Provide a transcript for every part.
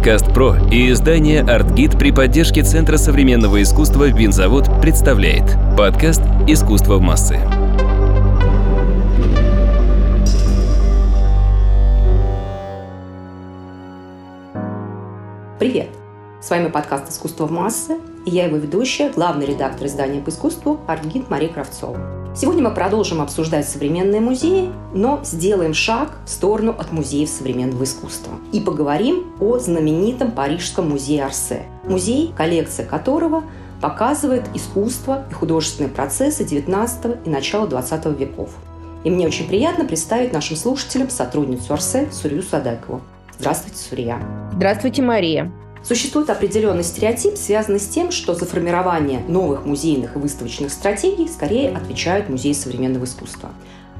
Подкаст «Про» и издание «Артгид» при поддержке Центра современного искусства «Винзавод» представляет подкаст «Искусство в массы». Привет! С вами подкаст «Искусство в массы» и я его ведущая, главный редактор издания по искусству «Артгид» Мария Кравцова. Сегодня мы продолжим обсуждать современные музеи, но сделаем шаг в сторону от музеев современного искусства и поговорим о знаменитом Парижском музее Арсе. Музей, коллекция которого показывает искусство и художественные процессы XIX и начала XX веков. И мне очень приятно представить нашим слушателям сотрудницу Арсе Сурью Садакову. Здравствуйте, Сурья. Здравствуйте, Мария. Существует определенный стереотип, связанный с тем, что за формирование новых музейных и выставочных стратегий скорее отвечают музеи современного искусства.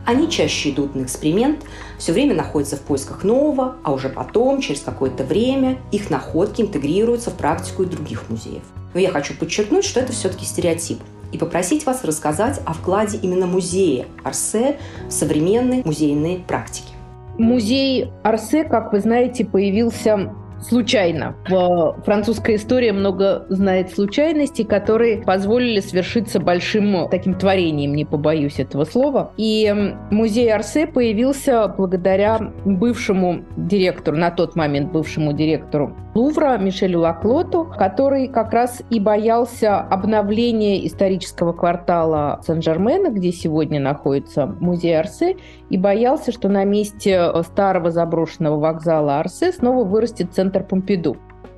Они чаще идут на эксперимент, все время находятся в поисках нового, а уже потом, через какое-то время, их находки интегрируются в практику и других музеев. Но я хочу подчеркнуть, что это все-таки стереотип и попросить вас рассказать о вкладе именно музея Арсе в современные музейные практики. Музей Арсе, как вы знаете, появился случайно. В французской истории много знает случайностей, которые позволили свершиться большим таким творением, не побоюсь этого слова. И музей Арсе появился благодаря бывшему директору, на тот момент бывшему директору Лувра Мишелю Лаклоту, который как раз и боялся обновления исторического квартала Сен-Жермена, где сегодня находится музей Арсе, и боялся, что на месте старого заброшенного вокзала Арсе снова вырастет центр Помпиду.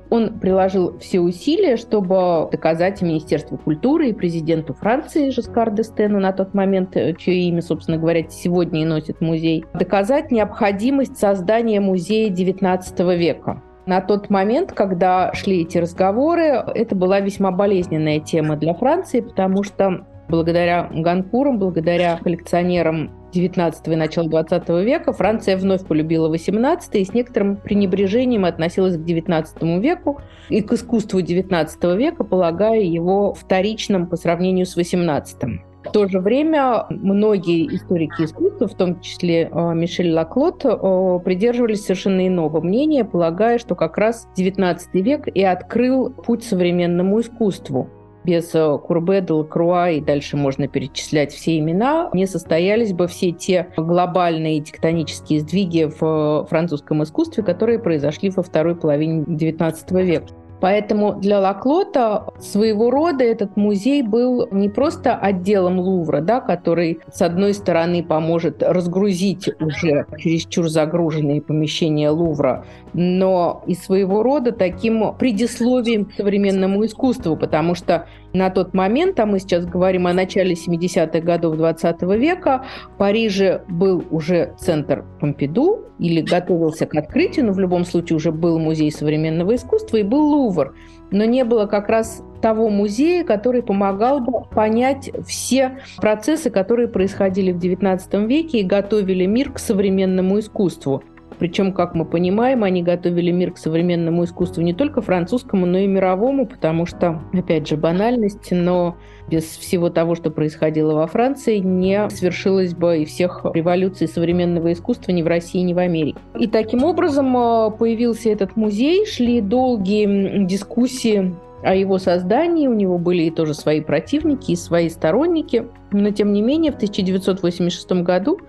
Он приложил все усилия, чтобы доказать Министерству культуры и президенту Франции Жескар Дестену на тот момент, э, чье имя, собственно говоря, сегодня и носит музей, доказать необходимость создания музея XIX века. На тот момент, когда шли эти разговоры, это была весьма болезненная тема для Франции, потому что благодаря Ганкурам, благодаря коллекционерам 19 и начала 20 века Франция вновь полюбила 18 и с некоторым пренебрежением относилась к 19 веку и к искусству 19 века, полагая его вторичным по сравнению с 18. В то же время многие историки искусства, в том числе э, Мишель Лаклот, э, придерживались совершенно иного мнения, полагая, что как раз XIX век и открыл путь современному искусству без э, Курбе, Делакруа и дальше можно перечислять все имена, не состоялись бы все те глобальные тектонические сдвиги в французском искусстве, которые произошли во второй половине XIX века. Поэтому для Лаклота своего рода этот музей был не просто отделом Лувра, да, который, с одной стороны, поможет разгрузить уже чересчур загруженные помещения Лувра, но и своего рода таким предисловием к современному искусству, потому что на тот момент, а мы сейчас говорим о начале 70-х годов 20 века, в Париже был уже центр Помпиду или готовился к открытию, но в любом случае уже был музей современного искусства и был Лувр. Но не было как раз того музея, который помогал бы понять все процессы, которые происходили в XIX веке и готовили мир к современному искусству. Причем, как мы понимаем, они готовили мир к современному искусству не только французскому, но и мировому, потому что, опять же, банальность, но без всего того, что происходило во Франции, не свершилось бы и всех революций современного искусства ни в России, ни в Америке. И таким образом э, появился этот музей, шли долгие дискуссии о его создании. У него были и тоже свои противники, и свои сторонники. Но, тем не менее, в 1986 году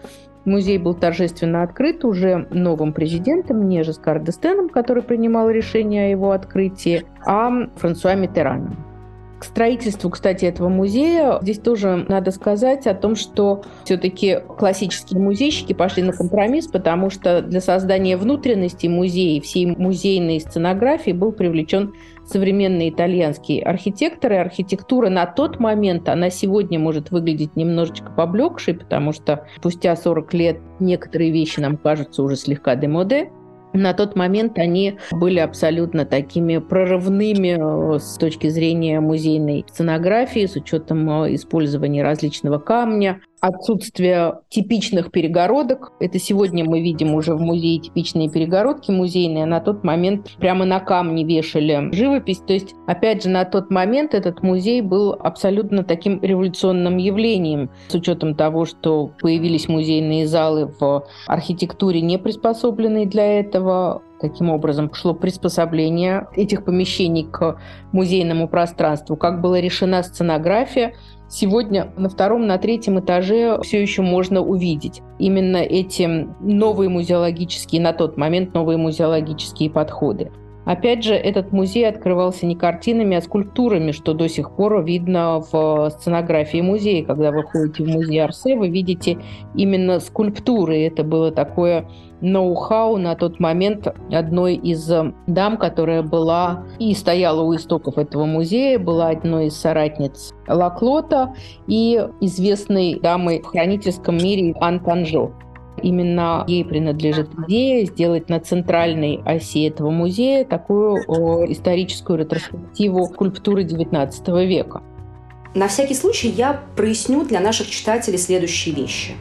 Музей был торжественно открыт уже новым президентом, не Жескар Дестеном, который принимал решение о его открытии, а Франсуа Митераном. Строительству, кстати, этого музея. Здесь тоже надо сказать о том, что все-таки классические музейщики пошли на компромисс, потому что для создания внутренности музея, всей музейной сценографии был привлечен современный итальянский архитектор, и архитектура на тот момент, она сегодня может выглядеть немножечко поблекшей, потому что спустя 40 лет некоторые вещи нам кажутся уже слегка демоде, на тот момент они были абсолютно такими прорывными э, с точки зрения музейной сценографии, с учетом э, использования различного камня. Отсутствие типичных перегородок. Это сегодня мы видим уже в музее типичные перегородки музейные. На тот момент прямо на камне вешали живопись. То есть, опять же, на тот момент этот музей был абсолютно таким революционным явлением, с учетом того, что появились музейные залы в архитектуре, не приспособленные для этого, Таким образом, шло приспособление этих помещений к музейному пространству, как была решена сценография, сегодня на втором, на третьем этаже все еще можно увидеть. Именно эти новые музеологические, на тот момент новые музеологические подходы. Опять же, этот музей открывался не картинами, а скульптурами, что до сих пор видно в сценографии музея. Когда вы ходите в музей Арсе, вы видите именно скульптуры. Это было такое ноу-хау на тот момент одной из дам, которая была и стояла у истоков этого музея, была одной из соратниц Лаклота и известной дамой в хранительском мире Ан Танжо. Именно ей принадлежит идея сделать на центральной оси этого музея такую историческую ретроспективу скульптуры XIX века. На всякий случай я проясню для наших читателей следующие вещи.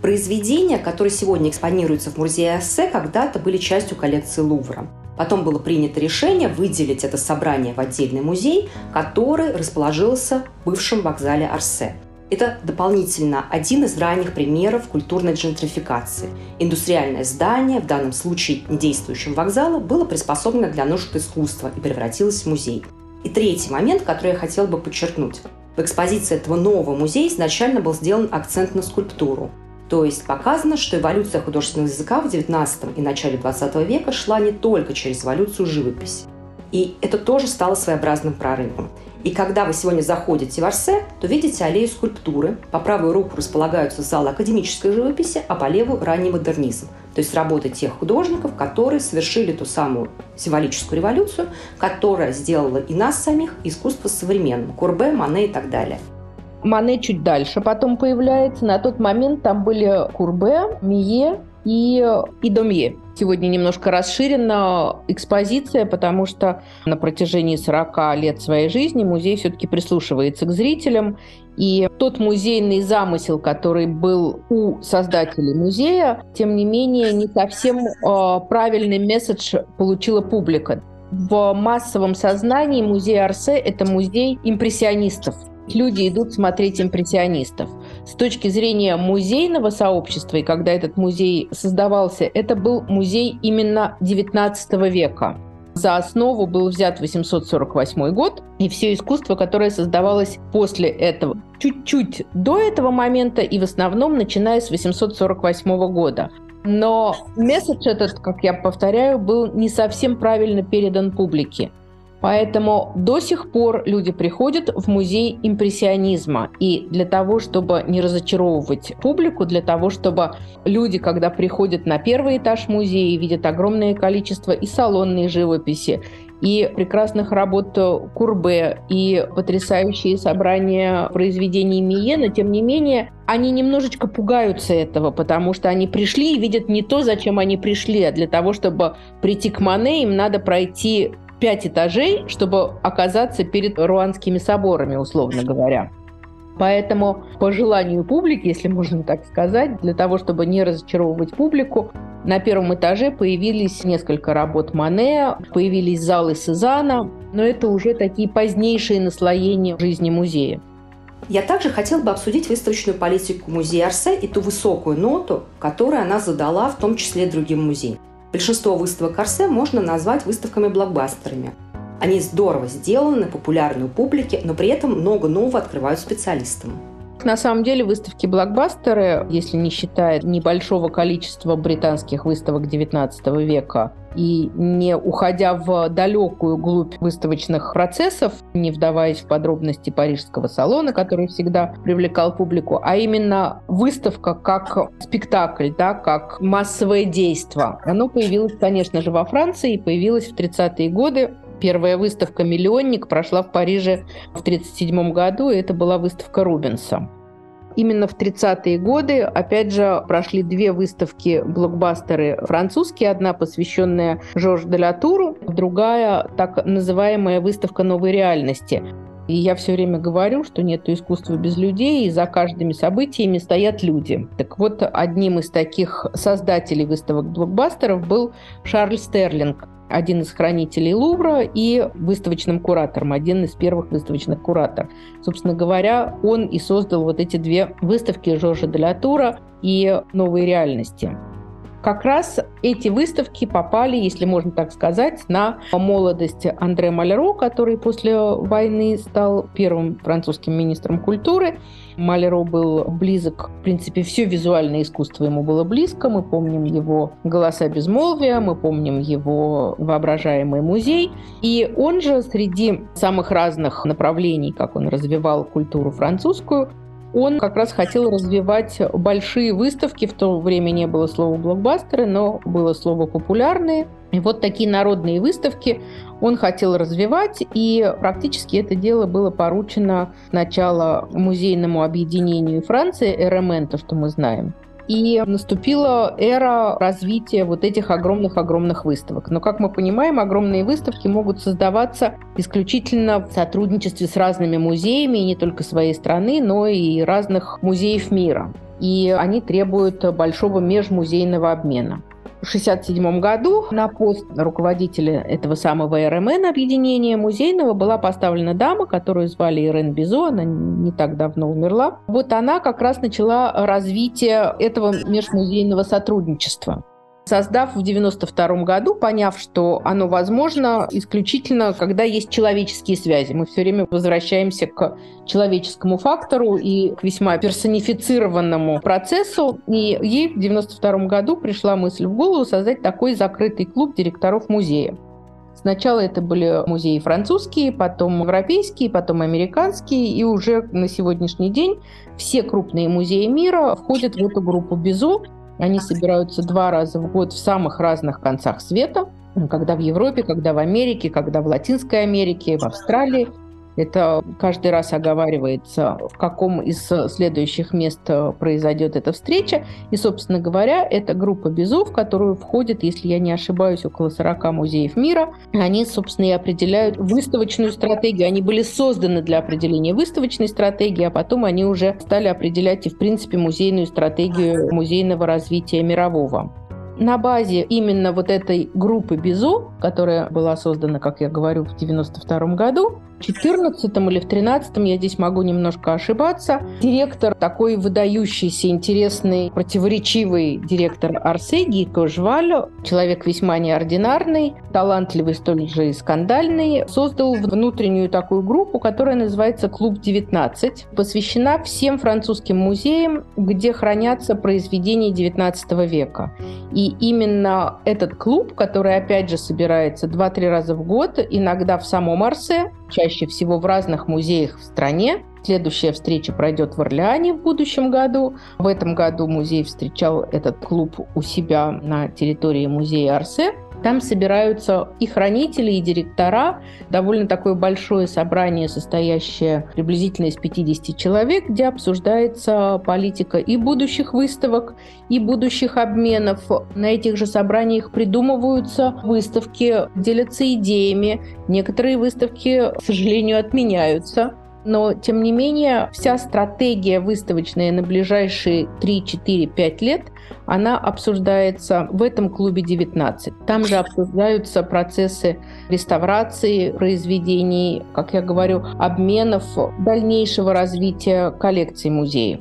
Произведения, которые сегодня экспонируются в музее Ассе, когда-то были частью коллекции Лувра. Потом было принято решение выделить это собрание в отдельный музей, который расположился в бывшем вокзале Арсе – это дополнительно один из ранних примеров культурной джентрификации. Индустриальное здание, в данном случае недействующим вокзала, было приспособлено для нужд искусства и превратилось в музей. И третий момент, который я хотела бы подчеркнуть. В экспозиции этого нового музея изначально был сделан акцент на скульптуру. То есть показано, что эволюция художественного языка в XIX и начале XX века шла не только через эволюцию живописи. И это тоже стало своеобразным прорывом. И когда вы сегодня заходите в Арсе, то видите аллею скульптуры. По правую руку располагаются залы академической живописи, а по левую – ранний модернизм. То есть работы тех художников, которые совершили ту самую символическую революцию, которая сделала и нас самих, искусство современным. Курбе, Мане и так далее. Мане чуть дальше потом появляется. На тот момент там были Курбе, Мие и, и Домье. Сегодня немножко расширена экспозиция, потому что на протяжении 40 лет своей жизни музей все-таки прислушивается к зрителям. И тот музейный замысел, который был у создателей музея, тем не менее, не совсем э, правильный месседж получила публика. В массовом сознании музей Арсе – это музей импрессионистов – люди идут смотреть импрессионистов. С точки зрения музейного сообщества, и когда этот музей создавался, это был музей именно XIX века. За основу был взят 848 год и все искусство, которое создавалось после этого. Чуть-чуть до этого момента и в основном начиная с 848 года. Но месседж этот, как я повторяю, был не совсем правильно передан публике. Поэтому до сих пор люди приходят в музей импрессионизма. И для того, чтобы не разочаровывать публику, для того, чтобы люди, когда приходят на первый этаж музея, видят огромное количество и салонной живописи, и прекрасных работ Курбе, и потрясающие собрания произведений Миена, тем не менее, они немножечко пугаются этого, потому что они пришли и видят не то, зачем они пришли, а для того, чтобы прийти к Мане, им надо пройти пять этажей, чтобы оказаться перед руанскими соборами, условно говоря. Поэтому по желанию публики, если можно так сказать, для того, чтобы не разочаровывать публику, на первом этаже появились несколько работ Мане, появились залы Сезана, но это уже такие позднейшие наслоения жизни музея. Я также хотела бы обсудить выставочную политику музея Арсе и ту высокую ноту, которую она задала в том числе другим музеям. Большинство выставок Арсе можно назвать выставками-блокбастерами. Они здорово сделаны, популярны у публики, но при этом много нового открывают специалистам. На самом деле выставки блокбастеры, если не считая небольшого количества британских выставок XIX века и не уходя в далекую глубь выставочных процессов, не вдаваясь в подробности парижского салона, который всегда привлекал публику, а именно выставка как спектакль, да, как массовое действие. Оно появилось, конечно же, во Франции и появилось в 30-е годы Первая выставка «Миллионник» прошла в Париже в 1937 году, и это была выставка Рубенса. Именно в 30-е годы, опять же, прошли две выставки блокбастеры французские. Одна посвященная Жорж де Латуру, другая так называемая выставка новой реальности. И я все время говорю, что нет искусства без людей, и за каждыми событиями стоят люди. Так вот, одним из таких создателей выставок блокбастеров был Шарль Стерлинг, один из хранителей Лувра и выставочным куратором, один из первых выставочных кураторов. Собственно говоря, он и создал вот эти две выставки Жоржа Делятура и «Новые реальности». Как раз эти выставки попали, если можно так сказать, на молодость Андре Малеро, который после войны стал первым французским министром культуры. Малеро был близок, в принципе, все визуальное искусство ему было близко. Мы помним его «Голоса безмолвия», мы помним его «Воображаемый музей». И он же среди самых разных направлений, как он развивал культуру французскую, он как раз хотел развивать большие выставки. В то время не было слова блокбастеры, но было слово популярные. И вот такие народные выставки он хотел развивать, и практически это дело было поручено сначала музейному объединению Франции, РМН, то, что мы знаем, и наступила эра развития вот этих огромных-огромных выставок. Но, как мы понимаем, огромные выставки могут создаваться исключительно в сотрудничестве с разными музеями, не только своей страны, но и разных музеев мира. И они требуют большого межмузейного обмена. В 1967 году на пост руководителя этого самого РМН объединения музейного была поставлена дама, которую звали Ирен Бизо, она не так давно умерла. Вот она как раз начала развитие этого межмузейного сотрудничества создав в 1992 году, поняв, что оно возможно исключительно, когда есть человеческие связи. Мы все время возвращаемся к человеческому фактору и к весьма персонифицированному процессу. И ей в 1992 году пришла мысль в голову создать такой закрытый клуб директоров музея. Сначала это были музеи французские, потом европейские, потом американские, и уже на сегодняшний день все крупные музеи мира входят в эту группу Бизо, они собираются два раза в год в самых разных концах света, когда в Европе, когда в Америке, когда в Латинской Америке, в Австралии. Это каждый раз оговаривается, в каком из следующих мест э, произойдет эта встреча. И, собственно говоря, это группа Безов, в которую входит, если я не ошибаюсь, около 40 музеев мира. Они, собственно, и определяют выставочную стратегию. Они были созданы для определения выставочной стратегии, а потом они уже стали определять и, в принципе, музейную стратегию музейного развития мирового на базе именно вот этой группы Бизо, которая была создана, как я говорю, в 92 году, 14 или в 13 я здесь могу немножко ошибаться. Директор, такой выдающийся, интересный, противоречивый директор Арсе Гико Жваль, человек весьма неординарный, талантливый, столь же и скандальный, создал внутреннюю такую группу, которая называется «Клуб 19», посвящена всем французским музеям, где хранятся произведения 19 века. И именно этот клуб, который, опять же, собирается 2-3 раза в год, иногда в самом Арсе, чаще всего в разных музеях в стране. Следующая встреча пройдет в Орлеане в будущем году. В этом году музей встречал этот клуб у себя на территории музея Арсе. Там собираются и хранители, и директора. Довольно такое большое собрание, состоящее приблизительно из 50 человек, где обсуждается политика и будущих выставок, и будущих обменов. На этих же собраниях придумываются выставки, делятся идеями. Некоторые выставки, к сожалению, отменяются. Но, тем не менее, вся стратегия выставочная на ближайшие 3, 4, 5 лет, она обсуждается в этом клубе 19. Там же обсуждаются процессы реставрации произведений, как я говорю, обменов, дальнейшего развития коллекций музея.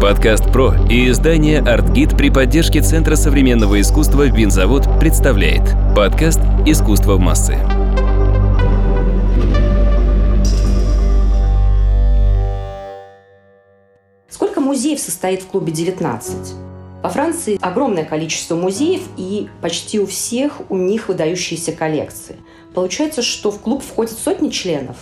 Подкаст «Про» и издание «Артгид» при поддержке Центра современного искусства «Винзавод» представляет подкаст «Искусство в массы». Сколько музеев состоит в клубе 19? Во Франции огромное количество музеев, и почти у всех у них выдающиеся коллекции. Получается, что в клуб входят сотни членов.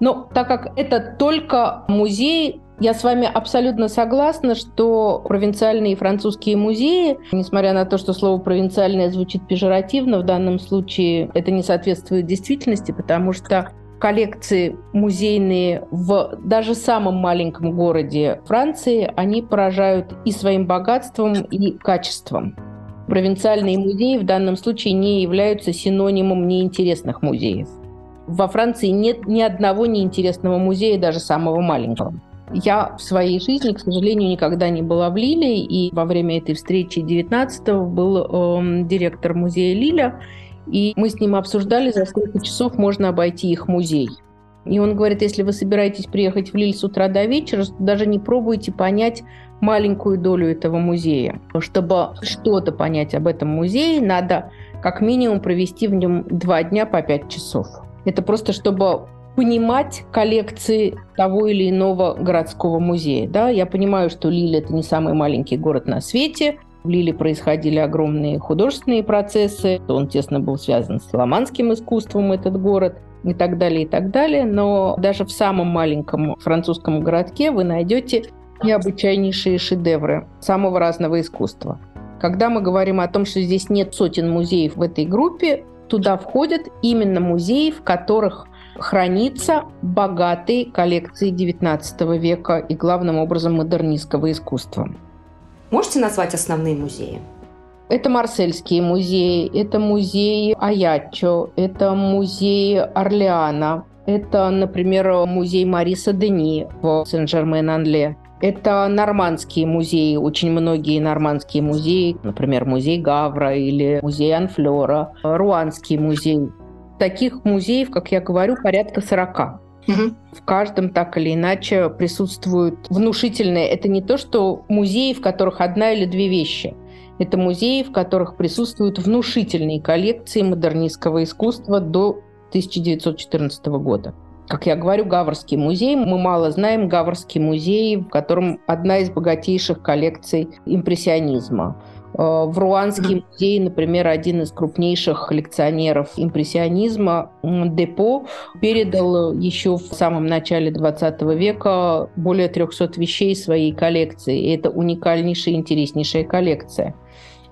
Но так как это только музей я с вами абсолютно согласна, что провинциальные французские музеи, несмотря на то, что слово «провинциальное» звучит пежоративно, в данном случае это не соответствует действительности, потому что коллекции музейные в даже самом маленьком городе Франции, они поражают и своим богатством, и качеством. Провинциальные музеи в данном случае не являются синонимом неинтересных музеев. Во Франции нет ни одного неинтересного музея, даже самого маленького. Я в своей жизни, к сожалению, никогда не была в Лиле, и во время этой встречи 19-го был э, директор музея Лиля, и мы с ним обсуждали, за сколько часов можно обойти их музей. И он говорит, если вы собираетесь приехать в Лиль с утра до вечера, даже не пробуйте понять маленькую долю этого музея. Чтобы что-то понять об этом музее, надо как минимум провести в нем два дня по пять часов. Это просто чтобы понимать коллекции того или иного городского музея. Да? Я понимаю, что Лиль – это не самый маленький город на свете. В Лиле происходили огромные художественные процессы. Он тесно был связан с фламандским искусством, этот город и так далее, и так далее. Но даже в самом маленьком французском городке вы найдете необычайнейшие шедевры самого разного искусства. Когда мы говорим о том, что здесь нет сотен музеев в этой группе, туда входят именно музеи, в которых хранится богатые коллекции XIX века и главным образом модернистского искусства. Можете назвать основные музеи? Это Марсельские музеи, это музей Аячо, это музей Орлеана, это, например, музей Мариса Дени в Сен-Жермен-Анле. Это нормандские музеи, очень многие нормандские музеи, например, музей Гавра или музей Анфлера, Руанский музей. Таких музеев, как я говорю, порядка 40. Угу. В каждом так или иначе присутствуют внушительные. Это не то, что музеи, в которых одна или две вещи – это музеи, в которых присутствуют внушительные коллекции модернистского искусства до 1914 года. Как я говорю, Гаврский музей. Мы мало знаем Гаврский музей, в котором одна из богатейших коллекций импрессионизма. Э, в Руанский музей, например, один из крупнейших коллекционеров импрессионизма, Депо, передал еще в самом начале 20 века более 300 вещей своей коллекции. И это уникальнейшая, интереснейшая коллекция.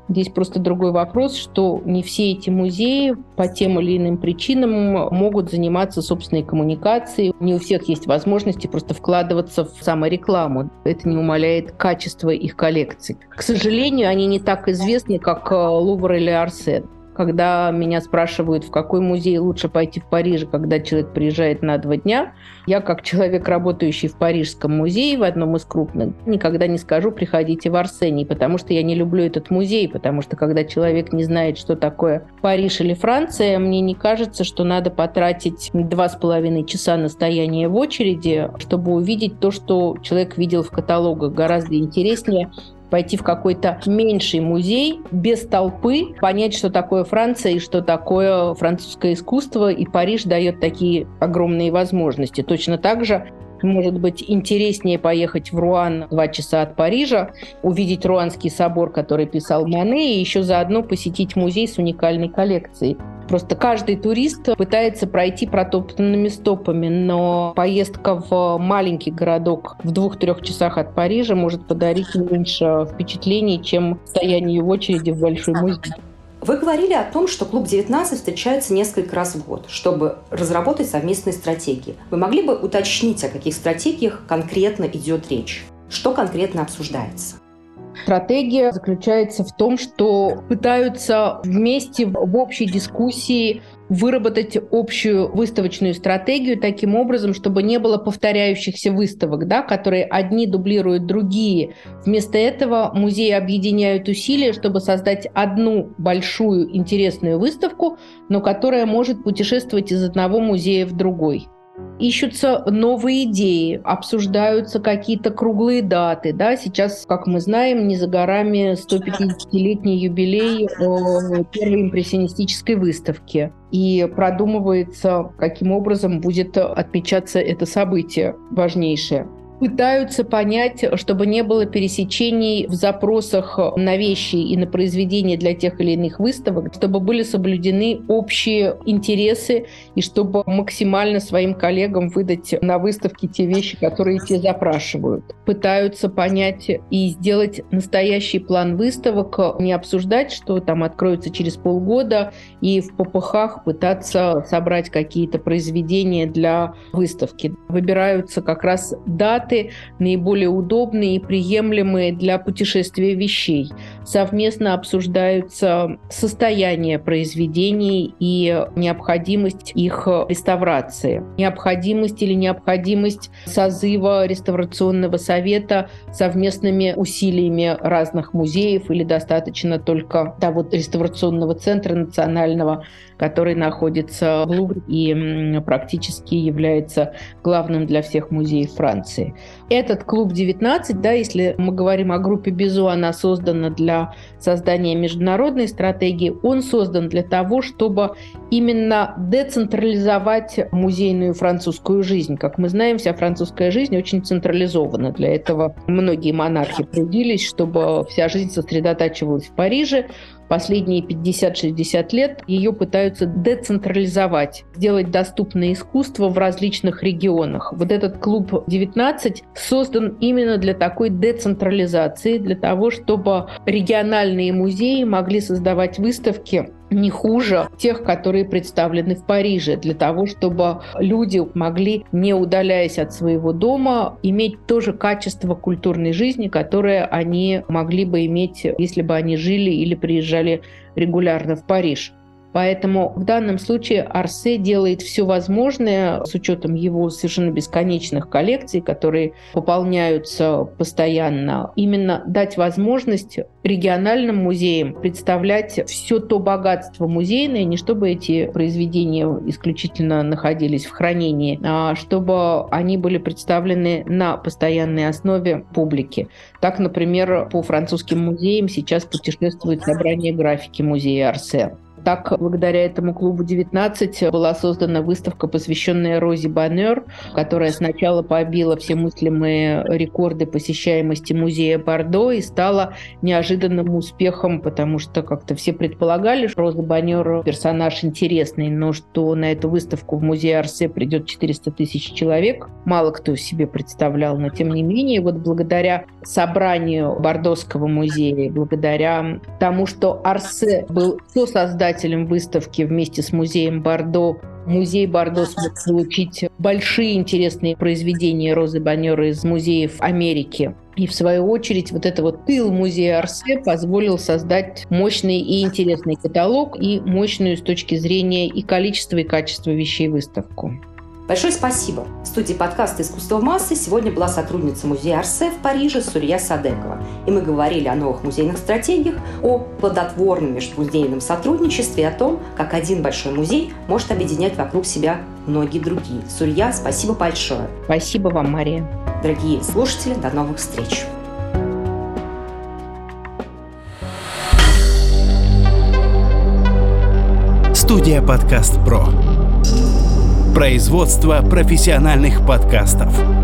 Здесь просто другой вопрос, что не все эти музеи по тем или иным причинам могут заниматься собственной коммуникацией. Не у всех есть возможности просто вкладываться в саморекламу. Это не умаляет качество их коллекций. К сожалению, они не так известны, как э, Лувр или Арсен. Когда меня спрашивают, в какой музей лучше пойти в Париже, когда человек приезжает на два дня, я, как человек, работающий в Парижском музее, в одном из крупных, никогда не скажу «приходите в Арсений», потому что я не люблю этот музей, потому что когда человек не знает, что такое Париж или Франция, мне не кажется, что надо потратить два с половиной часа на стояние в очереди, чтобы увидеть то, что человек видел в каталогах. Гораздо интереснее пойти в какой-то меньший музей без толпы, понять, что такое Франция и что такое французское искусство, и Париж дает такие огромные возможности. Точно так же может быть, интереснее поехать в Руан два часа от Парижа, увидеть Руанский собор, который писал Мане, и еще заодно посетить музей с уникальной коллекцией. Просто каждый турист пытается пройти протоптанными стопами, но поездка в маленький городок в двух-трех часах от Парижа может подарить меньше впечатлений, чем стояние в очереди в большой музей. Вы говорили о том, что клуб 19 встречается несколько раз в год, чтобы разработать совместные стратегии. Вы могли бы уточнить, о каких стратегиях конкретно идет речь? Что конкретно обсуждается? Стратегия заключается в том, что пытаются вместе в общей дискуссии выработать общую выставочную стратегию таким образом, чтобы не было повторяющихся выставок, да, которые одни дублируют другие. Вместо этого музеи объединяют усилия, чтобы создать одну большую интересную выставку, но которая может путешествовать из одного музея в другой. Ищутся новые идеи, обсуждаются какие-то круглые даты. Да? Сейчас, как мы знаем, не за горами 150-летний юбилей э, первой импрессионистической выставки. И продумывается, каким образом будет отмечаться это событие важнейшее пытаются понять, чтобы не было пересечений в запросах на вещи и на произведения для тех или иных выставок, чтобы были соблюдены общие интересы и чтобы максимально своим коллегам выдать на выставке те вещи, которые те запрашивают. Пытаются понять и сделать настоящий план выставок, не обсуждать, что там откроется через полгода, и в ППХ пытаться собрать какие-то произведения для выставки. Выбираются как раз даты, кандидаты наиболее удобные и приемлемые для путешествия вещей. Совместно обсуждаются состояние произведений и необходимость их реставрации. Необходимость или необходимость созыва реставрационного совета совместными усилиями разных музеев или достаточно только того реставрационного центра национального, который находится в Лувре и практически является главным для всех музеев Франции. Этот клуб 19, да, если мы говорим о группе Безу, она создана для создания международной стратегии, он создан для того, чтобы именно децентрализовать музейную французскую жизнь. Как мы знаем, вся французская жизнь очень централизована. Для этого многие монархи трудились, чтобы вся жизнь сосредотачивалась в Париже последние 50-60 лет ее пытаются децентрализовать, сделать доступное искусство в различных регионах. Вот этот клуб 19 создан именно для такой децентрализации, для того, чтобы региональные музеи могли создавать выставки не хуже тех, которые представлены в Париже, для того, чтобы люди могли, не удаляясь от своего дома, иметь то же качество культурной жизни, которое они могли бы иметь, если бы они жили или приезжали регулярно в Париж. Поэтому в данном случае Арсе делает все возможное с учетом его совершенно бесконечных коллекций, которые пополняются постоянно, именно дать возможность региональным музеям представлять все то богатство музейное, не чтобы эти произведения исключительно находились в хранении, а чтобы они были представлены на постоянной основе публике. Так, например, по французским музеям сейчас путешествует собрание графики музея Арсе. Так, благодаря этому клубу 19 была создана выставка, посвященная Розе Баннер, которая сначала побила все мыслимые рекорды посещаемости музея Бордо и стала неожиданным успехом, потому что как-то все предполагали, что Роза Баннер персонаж интересный, но что на эту выставку в музее Арсе придет 400 тысяч человек. Мало кто себе представлял, но тем не менее, вот благодаря собранию Бордоского музея, благодаря тому, что Арсе был сосоздателем создателем выставки вместе с музеем Бордо. Музей Бордо смог получить большие интересные произведения Розы Баннера из музеев Америки. И в свою очередь вот это вот тыл музея Арсе позволил создать мощный и интересный каталог и мощную с точки зрения и количества, и качества вещей выставку. Большое спасибо. В студии подкаста «Искусство в массы» сегодня была сотрудница музея Арсе в Париже Сурья Садекова. И мы говорили о новых музейных стратегиях, о плодотворном межмузейном сотрудничестве и о том, как один большой музей может объединять вокруг себя многие другие. Сурья, спасибо большое. Спасибо вам, Мария. Дорогие слушатели, до новых встреч. Студия «Подкаст Про». Производство профессиональных подкастов.